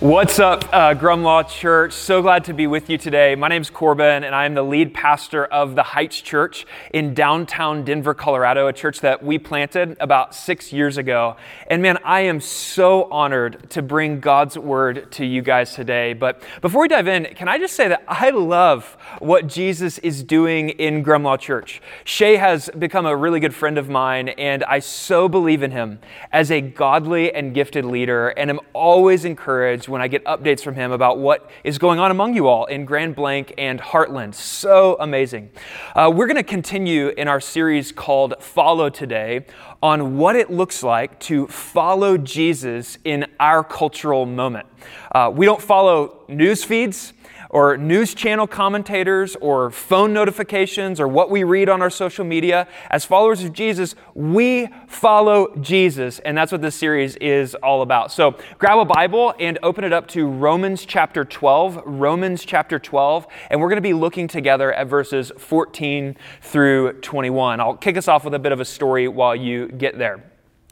What's up, uh, Grumwalt Church? So glad to be with you today. My name's Corbin, and I am the lead pastor of the Heights Church in downtown Denver, Colorado, a church that we planted about six years ago. And man, I am so honored to bring God's word to you guys today. But before we dive in, can I just say that I love what Jesus is doing in Grumlaw Church? Shay has become a really good friend of mine, and I so believe in him as a godly and gifted leader, and am always encouraged when I get updates from him about what is going on among you all in Grand Blanc and Hartland. So amazing. Uh, we're going to continue in our series called Follow Today on what it looks like to follow Jesus in our cultural moment. Uh, we don't follow news feeds or news channel commentators or phone notifications or what we read on our social media. As followers of Jesus, we follow Jesus, and that's what this series is all about. So grab a Bible and open it up to Romans chapter 12. Romans chapter 12, and we're going to be looking together at verses 14 through 21. I'll kick us off with a bit of a story while you get there.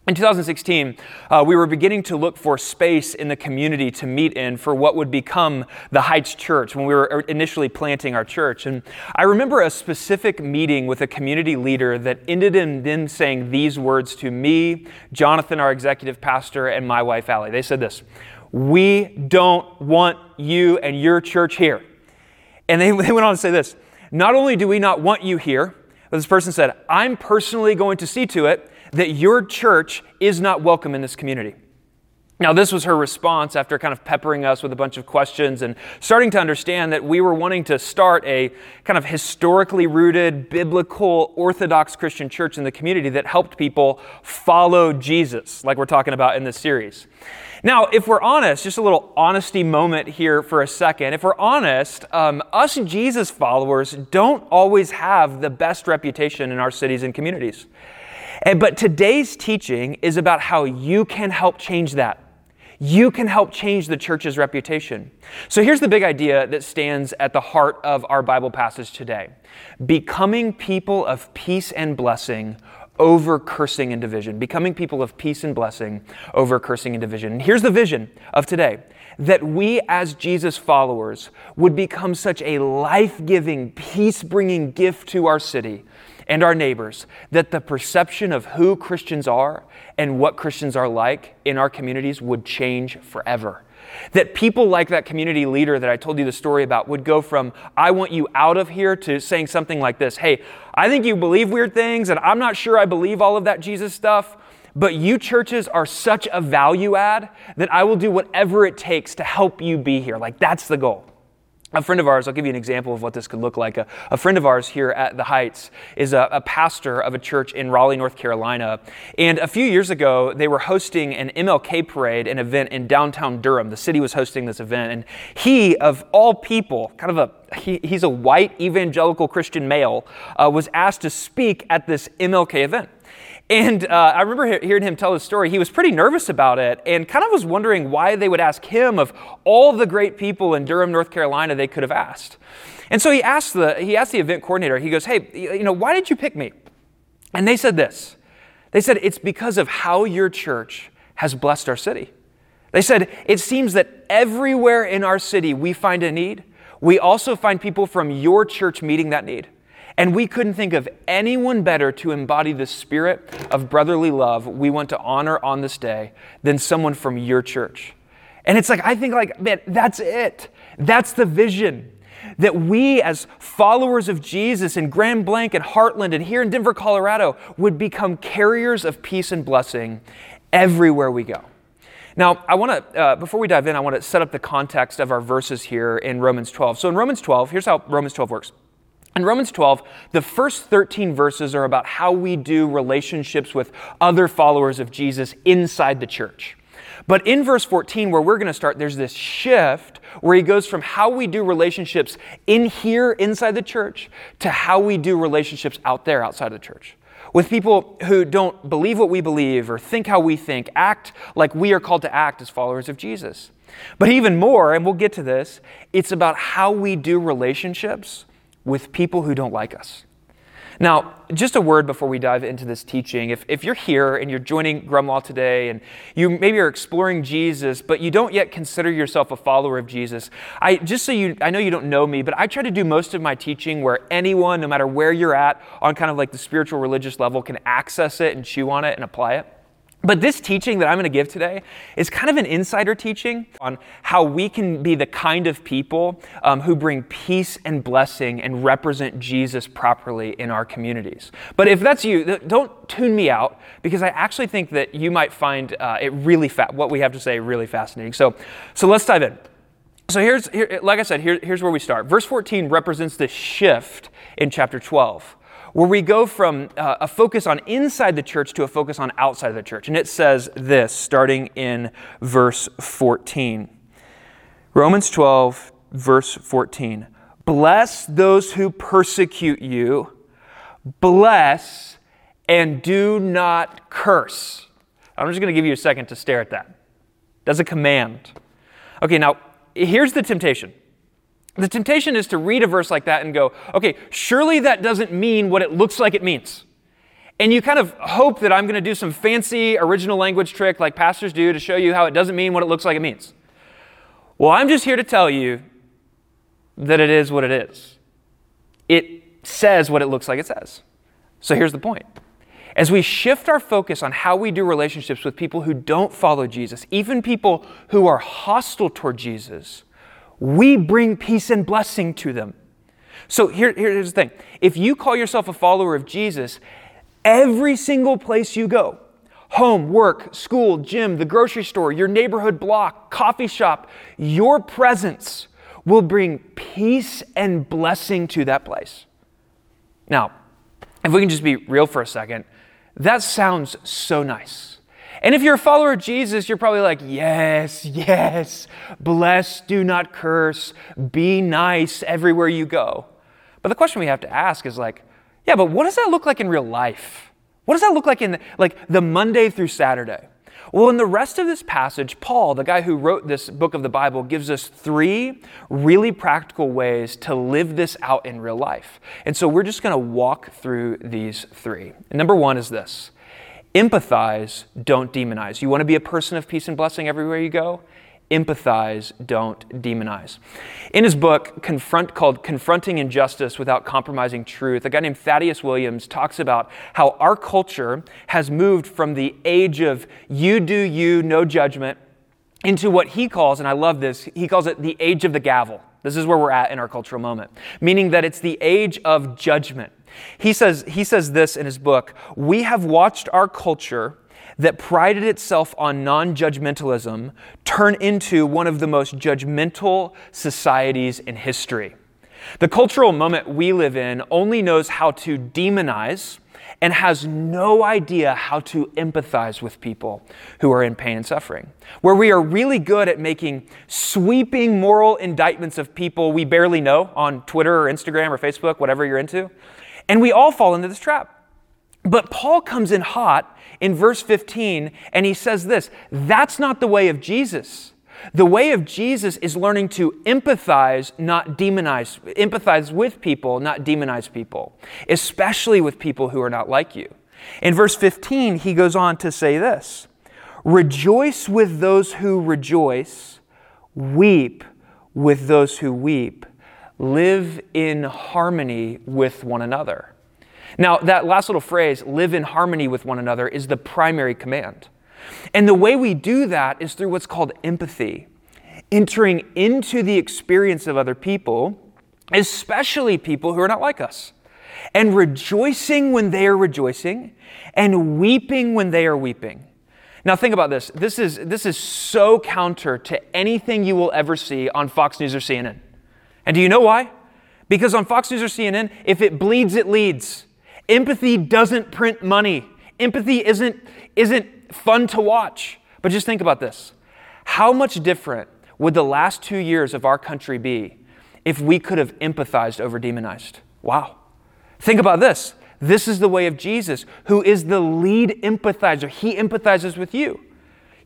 In 2016, uh, we were beginning to look for space in the community to meet in for what would become the Heights Church when we were initially planting our church. And I remember a specific meeting with a community leader that ended in them saying these words to me, Jonathan, our executive pastor, and my wife, Allie. They said this We don't want you and your church here. And they, they went on to say this Not only do we not want you here, but this person said, I'm personally going to see to it that your church is not welcome in this community. Now, this was her response after kind of peppering us with a bunch of questions and starting to understand that we were wanting to start a kind of historically rooted, biblical, orthodox Christian church in the community that helped people follow Jesus, like we're talking about in this series. Now, if we're honest, just a little honesty moment here for a second. If we're honest, um, us Jesus followers don't always have the best reputation in our cities and communities. But today's teaching is about how you can help change that. You can help change the church's reputation. So here's the big idea that stands at the heart of our Bible passage today becoming people of peace and blessing over cursing and division. Becoming people of peace and blessing over cursing and division. And here's the vision of today that we as Jesus followers would become such a life giving, peace bringing gift to our city and our neighbors that the perception of who Christians are and what Christians are like in our communities would change forever. That people like that community leader that I told you the story about would go from, I want you out of here, to saying something like this Hey, I think you believe weird things, and I'm not sure I believe all of that Jesus stuff, but you churches are such a value add that I will do whatever it takes to help you be here. Like, that's the goal. A friend of ours, I'll give you an example of what this could look like. A, a friend of ours here at the Heights is a, a, pastor of a church in Raleigh, North Carolina. And a few years ago, they were hosting an MLK parade, an event in downtown Durham. The city was hosting this event. And he, of all people, kind of a, he, he's a white evangelical Christian male, uh, was asked to speak at this MLK event. And uh, I remember hearing him tell his story. He was pretty nervous about it and kind of was wondering why they would ask him of all the great people in Durham, North Carolina they could have asked. And so he asked the, he asked the event coordinator, he goes, Hey, you know, why did you pick me? And they said this They said, It's because of how your church has blessed our city. They said, It seems that everywhere in our city we find a need, we also find people from your church meeting that need. And we couldn't think of anyone better to embody the spirit of brotherly love we want to honor on this day than someone from your church. And it's like, I think, like, man, that's it. That's the vision. That we, as followers of Jesus in Grand Blanc and Hartland and here in Denver, Colorado, would become carriers of peace and blessing everywhere we go. Now, I want to, uh, before we dive in, I want to set up the context of our verses here in Romans 12. So in Romans 12, here's how Romans 12 works. In Romans 12, the first 13 verses are about how we do relationships with other followers of Jesus inside the church. But in verse 14, where we're going to start, there's this shift where he goes from how we do relationships in here, inside the church, to how we do relationships out there, outside the church. With people who don't believe what we believe or think how we think, act like we are called to act as followers of Jesus. But even more, and we'll get to this, it's about how we do relationships with people who don't like us. Now, just a word before we dive into this teaching. If, if you're here and you're joining Grumlaw today and you maybe are exploring Jesus, but you don't yet consider yourself a follower of Jesus, I just so you, I know you don't know me, but I try to do most of my teaching where anyone, no matter where you're at on kind of like the spiritual religious level, can access it and chew on it and apply it. But this teaching that I'm going to give today is kind of an insider teaching on how we can be the kind of people um, who bring peace and blessing and represent Jesus properly in our communities. But if that's you, don't tune me out because I actually think that you might find uh, it really fa- what we have to say really fascinating. So, so let's dive in. So here's, here, like I said, here, here's where we start. Verse 14 represents the shift in chapter 12 where we go from uh, a focus on inside the church to a focus on outside of the church. And it says this, starting in verse 14. Romans 12, verse 14. Bless those who persecute you, bless and do not curse. I'm just going to give you a second to stare at that. That's a command. Okay, now here's the temptation. The temptation is to read a verse like that and go, okay, surely that doesn't mean what it looks like it means. And you kind of hope that I'm going to do some fancy original language trick like pastors do to show you how it doesn't mean what it looks like it means. Well, I'm just here to tell you that it is what it is. It says what it looks like it says. So here's the point. As we shift our focus on how we do relationships with people who don't follow Jesus, even people who are hostile toward Jesus, we bring peace and blessing to them. So here, here's the thing if you call yourself a follower of Jesus, every single place you go, home, work, school, gym, the grocery store, your neighborhood block, coffee shop, your presence will bring peace and blessing to that place. Now, if we can just be real for a second, that sounds so nice. And if you're a follower of Jesus, you're probably like, yes, yes, bless, do not curse, be nice everywhere you go. But the question we have to ask is like, yeah, but what does that look like in real life? What does that look like in the, like the Monday through Saturday? Well, in the rest of this passage, Paul, the guy who wrote this book of the Bible, gives us three really practical ways to live this out in real life. And so we're just going to walk through these three. And number one is this Empathize, don't demonize. You want to be a person of peace and blessing everywhere you go? Empathize, don't demonize. In his book, Confront, called Confronting Injustice Without Compromising Truth, a guy named Thaddeus Williams talks about how our culture has moved from the age of you do you, no judgment, into what he calls, and I love this, he calls it the age of the gavel. This is where we're at in our cultural moment, meaning that it's the age of judgment. He says, he says this in his book We have watched our culture that prided itself on non judgmentalism turn into one of the most judgmental societies in history. The cultural moment we live in only knows how to demonize and has no idea how to empathize with people who are in pain and suffering. Where we are really good at making sweeping moral indictments of people we barely know on Twitter or Instagram or Facebook, whatever you're into. And we all fall into this trap. But Paul comes in hot in verse 15 and he says this that's not the way of Jesus. The way of Jesus is learning to empathize, not demonize, empathize with people, not demonize people, especially with people who are not like you. In verse 15, he goes on to say this Rejoice with those who rejoice, weep with those who weep live in harmony with one another. Now, that last little phrase, live in harmony with one another, is the primary command. And the way we do that is through what's called empathy, entering into the experience of other people, especially people who are not like us, and rejoicing when they are rejoicing, and weeping when they are weeping. Now, think about this. This is, this is so counter to anything you will ever see on Fox News or CNN. And do you know why? Because on Fox News or CNN, if it bleeds, it leads. Empathy doesn't print money. Empathy isn't, isn't fun to watch. But just think about this. How much different would the last two years of our country be if we could have empathized over demonized? Wow. Think about this. This is the way of Jesus, who is the lead empathizer. He empathizes with you.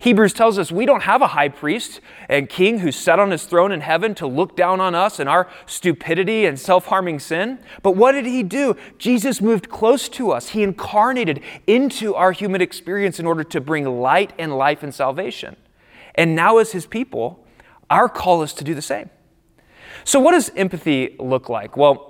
Hebrews tells us we don't have a high priest and king who sat on his throne in heaven to look down on us and our stupidity and self harming sin. But what did he do? Jesus moved close to us. He incarnated into our human experience in order to bring light and life and salvation. And now, as his people, our call is to do the same. So, what does empathy look like? Well,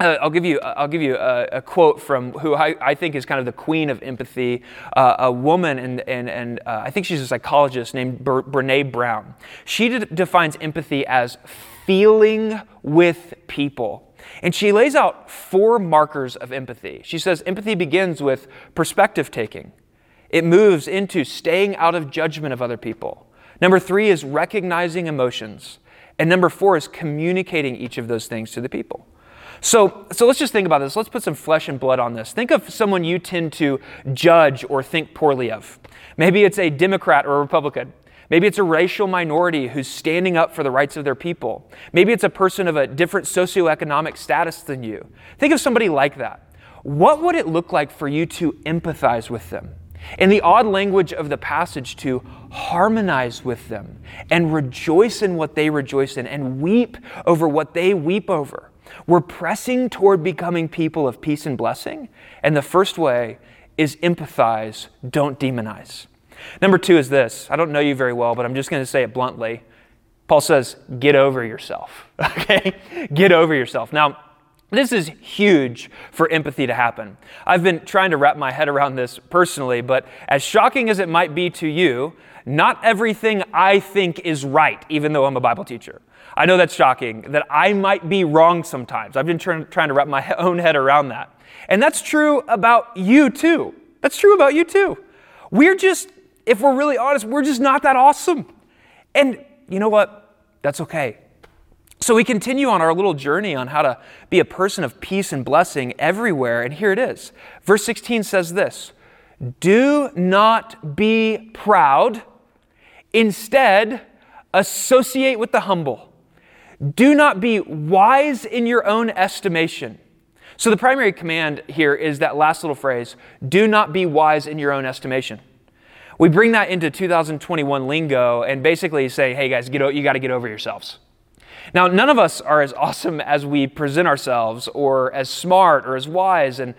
uh, I'll give you, I'll give you a, a quote from who I, I, think is kind of the queen of empathy, uh, a woman, and, and, and uh, I think she's a psychologist named Brene Brown. She de- defines empathy as feeling with people. And she lays out four markers of empathy. She says empathy begins with perspective taking, it moves into staying out of judgment of other people. Number three is recognizing emotions. And number four is communicating each of those things to the people. So, so let's just think about this. Let's put some flesh and blood on this. Think of someone you tend to judge or think poorly of. Maybe it's a Democrat or a Republican. Maybe it's a racial minority who's standing up for the rights of their people. Maybe it's a person of a different socioeconomic status than you. Think of somebody like that. What would it look like for you to empathize with them? In the odd language of the passage, to harmonize with them and rejoice in what they rejoice in and weep over what they weep over. We're pressing toward becoming people of peace and blessing. And the first way is empathize, don't demonize. Number two is this I don't know you very well, but I'm just going to say it bluntly. Paul says, get over yourself. Okay? get over yourself. Now, this is huge for empathy to happen. I've been trying to wrap my head around this personally, but as shocking as it might be to you, not everything I think is right, even though I'm a Bible teacher. I know that's shocking, that I might be wrong sometimes. I've been trying, trying to wrap my own head around that. And that's true about you too. That's true about you too. We're just, if we're really honest, we're just not that awesome. And you know what? That's okay. So we continue on our little journey on how to be a person of peace and blessing everywhere. And here it is. Verse 16 says this Do not be proud, instead, associate with the humble. Do not be wise in your own estimation. So, the primary command here is that last little phrase do not be wise in your own estimation. We bring that into 2021 lingo and basically say, hey guys, get, you got to get over yourselves. Now, none of us are as awesome as we present ourselves or as smart or as wise. And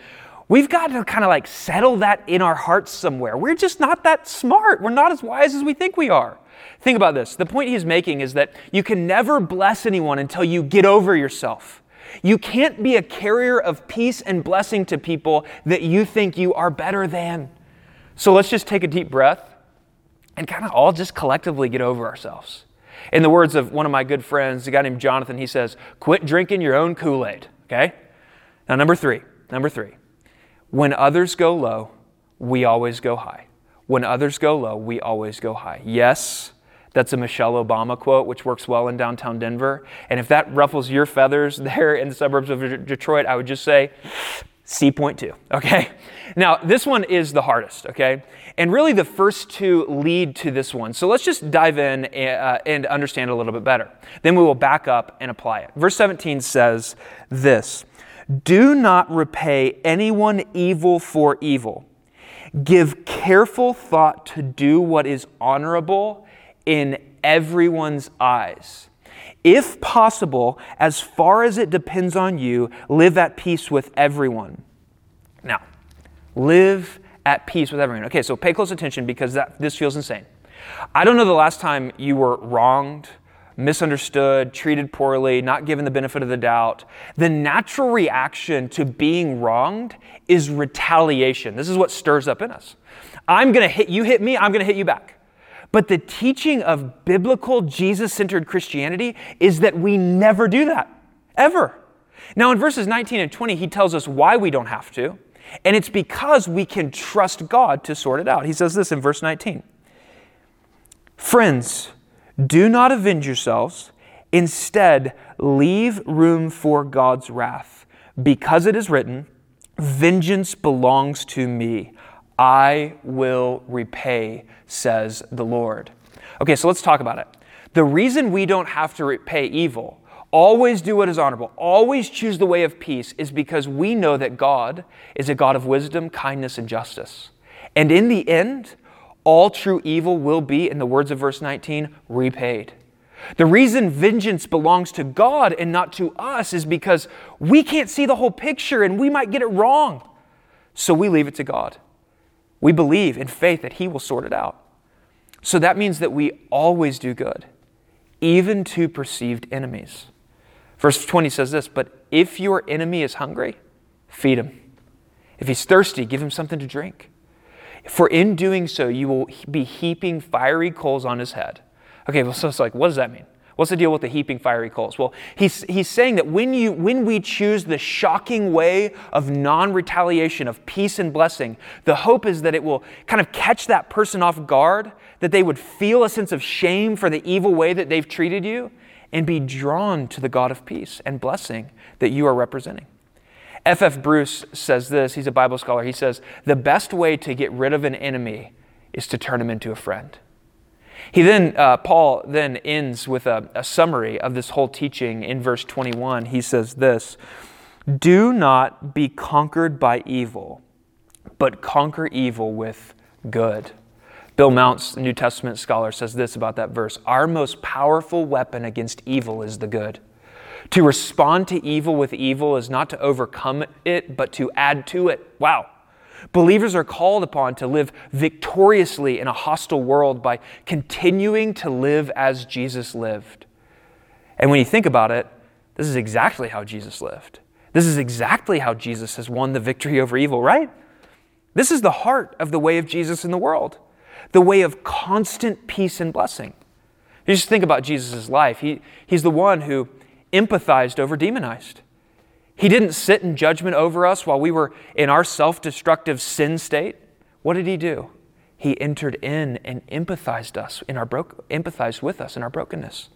we've got to kind of like settle that in our hearts somewhere. We're just not that smart. We're not as wise as we think we are. Think about this. The point he's making is that you can never bless anyone until you get over yourself. You can't be a carrier of peace and blessing to people that you think you are better than. So let's just take a deep breath and kind of all just collectively get over ourselves. In the words of one of my good friends, a guy named Jonathan, he says, Quit drinking your own Kool Aid, okay? Now, number three, number three, when others go low, we always go high. When others go low, we always go high. Yes, that's a Michelle Obama quote, which works well in downtown Denver. And if that ruffles your feathers there in the suburbs of Detroit, I would just say, see point two, okay? Now, this one is the hardest, okay? And really, the first two lead to this one. So let's just dive in uh, and understand a little bit better. Then we will back up and apply it. Verse 17 says this Do not repay anyone evil for evil. Give careful thought to do what is honorable in everyone's eyes. If possible, as far as it depends on you, live at peace with everyone. Now, live at peace with everyone. Okay, so pay close attention because that, this feels insane. I don't know the last time you were wronged, misunderstood, treated poorly, not given the benefit of the doubt. The natural reaction to being wronged is retaliation. This is what stirs up in us. I'm going to hit you, hit me, I'm going to hit you back. But the teaching of biblical Jesus centered Christianity is that we never do that, ever. Now, in verses 19 and 20, he tells us why we don't have to, and it's because we can trust God to sort it out. He says this in verse 19 Friends, do not avenge yourselves, instead, leave room for God's wrath, because it is written, Vengeance belongs to me. I will repay, says the Lord. Okay, so let's talk about it. The reason we don't have to repay evil, always do what is honorable, always choose the way of peace, is because we know that God is a God of wisdom, kindness, and justice. And in the end, all true evil will be, in the words of verse 19, repaid. The reason vengeance belongs to God and not to us is because we can't see the whole picture and we might get it wrong. So we leave it to God. We believe in faith that He will sort it out. So that means that we always do good, even to perceived enemies. Verse 20 says this But if your enemy is hungry, feed him. If he's thirsty, give him something to drink. For in doing so, you will be heaping fiery coals on his head. Okay, well, so it's like, what does that mean? What's the deal with the heaping fiery coals? Well, he's, he's saying that when, you, when we choose the shocking way of non retaliation, of peace and blessing, the hope is that it will kind of catch that person off guard, that they would feel a sense of shame for the evil way that they've treated you, and be drawn to the God of peace and blessing that you are representing. F.F. F. Bruce says this, he's a Bible scholar. He says, The best way to get rid of an enemy is to turn him into a friend. He then, uh, Paul then ends with a, a summary of this whole teaching in verse 21. He says this Do not be conquered by evil, but conquer evil with good. Bill Mounce, New Testament scholar, says this about that verse Our most powerful weapon against evil is the good. To respond to evil with evil is not to overcome it, but to add to it. Wow. Believers are called upon to live victoriously in a hostile world by continuing to live as Jesus lived. And when you think about it, this is exactly how Jesus lived. This is exactly how Jesus has won the victory over evil, right? This is the heart of the way of Jesus in the world, the way of constant peace and blessing. You just think about Jesus' life. He, he's the one who empathized over demonized. He didn't sit in judgment over us while we were in our self destructive sin state. What did he do? He entered in and empathized us in our bro- empathized with us in our brokenness.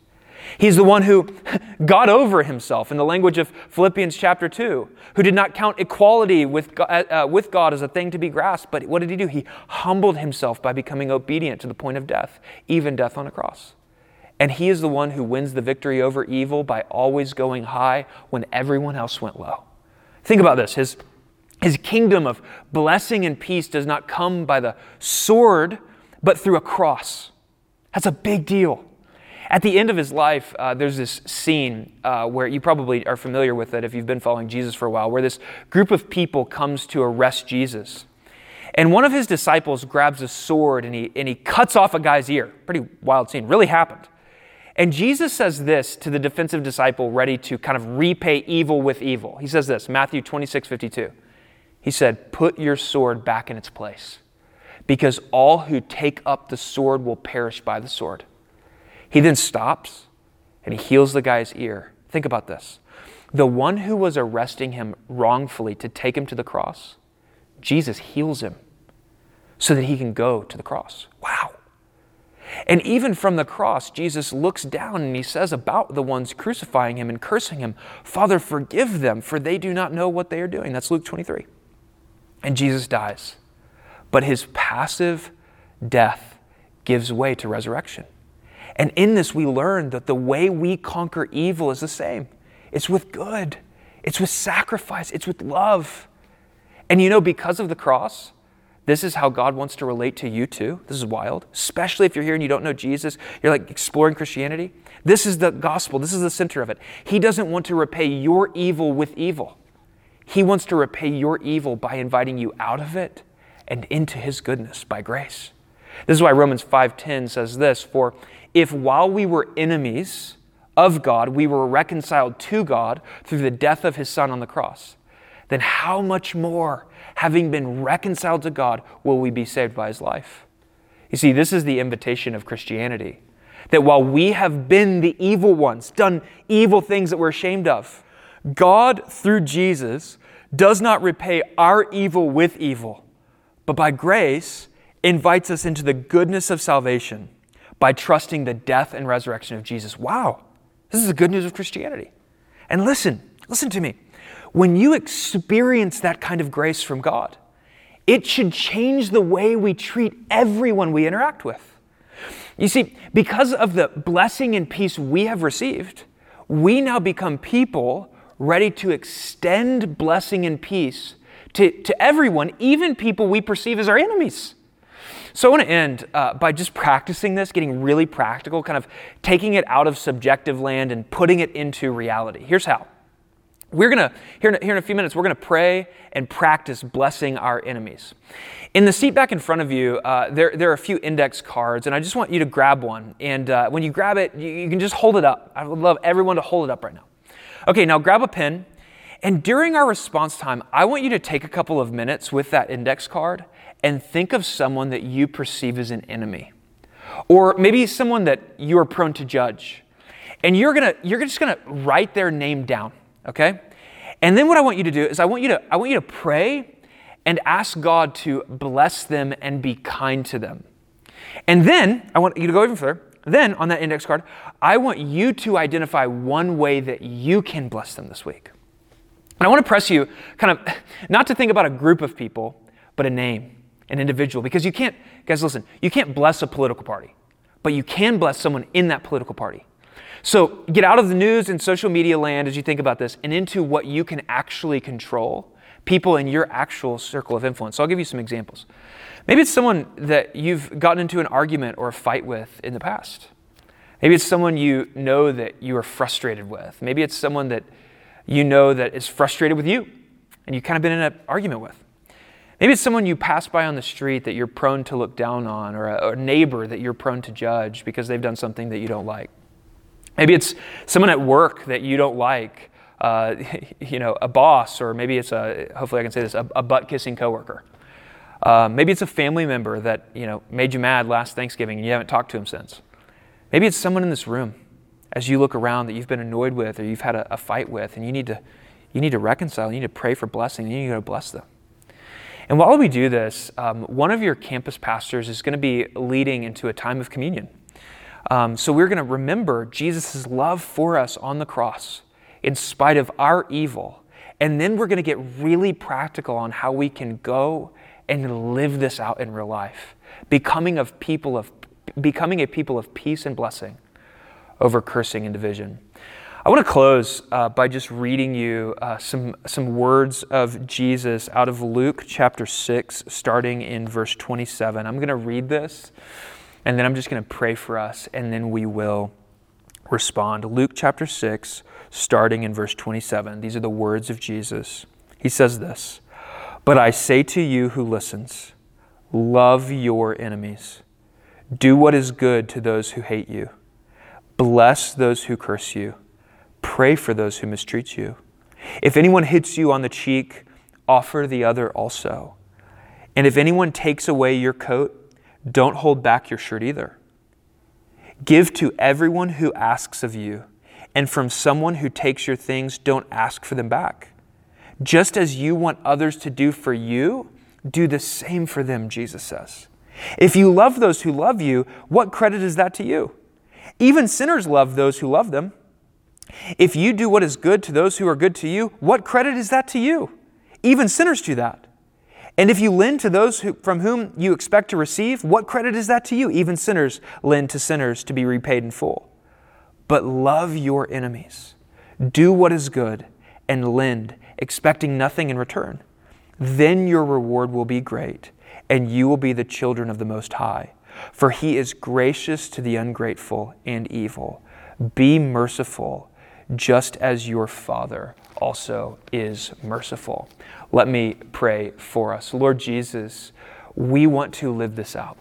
He's the one who got over himself, in the language of Philippians chapter 2, who did not count equality with God, uh, with God as a thing to be grasped. But what did he do? He humbled himself by becoming obedient to the point of death, even death on a cross. And he is the one who wins the victory over evil by always going high when everyone else went low. Think about this. His, his kingdom of blessing and peace does not come by the sword, but through a cross. That's a big deal. At the end of his life, uh, there's this scene uh, where you probably are familiar with it if you've been following Jesus for a while, where this group of people comes to arrest Jesus. And one of his disciples grabs a sword and he, and he cuts off a guy's ear. Pretty wild scene. Really happened. And Jesus says this to the defensive disciple ready to kind of repay evil with evil. He says this, Matthew 26, 52. He said, Put your sword back in its place, because all who take up the sword will perish by the sword. He then stops and he heals the guy's ear. Think about this. The one who was arresting him wrongfully to take him to the cross, Jesus heals him so that he can go to the cross. Wow. And even from the cross, Jesus looks down and he says about the ones crucifying him and cursing him, Father, forgive them, for they do not know what they are doing. That's Luke 23. And Jesus dies. But his passive death gives way to resurrection. And in this, we learn that the way we conquer evil is the same it's with good, it's with sacrifice, it's with love. And you know, because of the cross, this is how God wants to relate to you too. This is wild, especially if you're here and you don't know Jesus. You're like exploring Christianity. This is the gospel, this is the center of it. He doesn't want to repay your evil with evil, He wants to repay your evil by inviting you out of it and into His goodness by grace. This is why Romans 5:10 says this, for if while we were enemies of God, we were reconciled to God through the death of his son on the cross, then how much more having been reconciled to God, will we be saved by his life? You see, this is the invitation of Christianity. That while we have been the evil ones, done evil things that we're ashamed of, God, through Jesus, does not repay our evil with evil, but by grace invites us into the goodness of salvation by trusting the death and resurrection of Jesus. Wow, this is the good news of Christianity. And listen, listen to me. When you experience that kind of grace from God, it should change the way we treat everyone we interact with. You see, because of the blessing and peace we have received, we now become people ready to extend blessing and peace to, to everyone, even people we perceive as our enemies. So I want to end uh, by just practicing this, getting really practical, kind of taking it out of subjective land and putting it into reality. Here's how. We're going to, here, in, a few minutes, we're going to pray and practice blessing our enemies. In the seat back in front of you, uh, there, there are a few index cards, and I just want you to grab one. And uh, when you grab it, you, you can just hold it up. I would love everyone to hold it up right now. Okay, now grab a pen. And during our response time, I want you to take a couple of minutes with that index card and think of someone that you perceive as an enemy. Or maybe someone that you are prone to judge. And you're gonna, you're just gonna write their name down, okay? And then what I want you to do is I want you to, I want you to pray and ask God to bless them and be kind to them. And then I want you to go even further. Then on that index card, I want you to identify one way that you can bless them this week. And I want to press you kind of not to think about a group of people, but a name an individual. Because you can't, guys, listen, you can't bless a political party, but you can bless someone in that political party. So get out of the news and social media land as you think about this and into what you can actually control people in your actual circle of influence. So I'll give you some examples. Maybe it's someone that you've gotten into an argument or a fight with in the past. Maybe it's someone you know that you are frustrated with. Maybe it's someone that you know that is frustrated with you and you've kind of been in an argument with. Maybe it's someone you pass by on the street that you're prone to look down on, or a, or a neighbor that you're prone to judge because they've done something that you don't like. Maybe it's someone at work that you don't like, uh, you know, a boss, or maybe it's a, hopefully I can say this, a, a butt kissing coworker. Uh, maybe it's a family member that, you know, made you mad last Thanksgiving and you haven't talked to him since. Maybe it's someone in this room as you look around that you've been annoyed with or you've had a, a fight with and you need to, you need to reconcile, you need to pray for blessing, and you need to bless them. And while we do this, um, one of your campus pastors is going to be leading into a time of communion. Um, so we're going to remember Jesus' love for us on the cross in spite of our evil. And then we're going to get really practical on how we can go and live this out in real life, becoming, of people of, becoming a people of peace and blessing over cursing and division. I want to close uh, by just reading you uh, some, some words of Jesus out of Luke chapter 6, starting in verse 27. I'm going to read this, and then I'm just going to pray for us, and then we will respond. Luke chapter 6, starting in verse 27. These are the words of Jesus. He says this But I say to you who listens, love your enemies, do what is good to those who hate you, bless those who curse you Pray for those who mistreat you. If anyone hits you on the cheek, offer the other also. And if anyone takes away your coat, don't hold back your shirt either. Give to everyone who asks of you, and from someone who takes your things, don't ask for them back. Just as you want others to do for you, do the same for them, Jesus says. If you love those who love you, what credit is that to you? Even sinners love those who love them. If you do what is good to those who are good to you, what credit is that to you? Even sinners do that. And if you lend to those who, from whom you expect to receive, what credit is that to you? Even sinners lend to sinners to be repaid in full. But love your enemies. Do what is good and lend, expecting nothing in return. Then your reward will be great, and you will be the children of the Most High. For he is gracious to the ungrateful and evil. Be merciful just as your Father also is merciful. Let me pray for us. Lord Jesus, we want to live this out.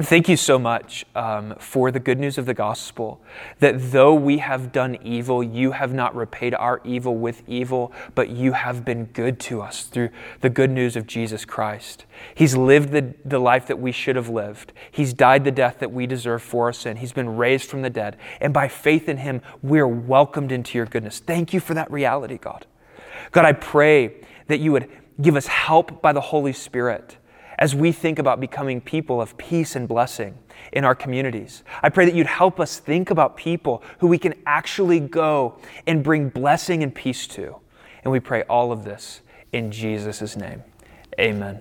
Thank you so much um, for the good news of the gospel that though we have done evil, you have not repaid our evil with evil, but you have been good to us through the good news of Jesus Christ. He's lived the, the life that we should have lived, He's died the death that we deserve for our sin, He's been raised from the dead, and by faith in Him, we're welcomed into your goodness. Thank you for that reality, God. God, I pray that you would give us help by the Holy Spirit as we think about becoming people of peace and blessing in our communities. I pray that you'd help us think about people who we can actually go and bring blessing and peace to. And we pray all of this in Jesus' name. Amen.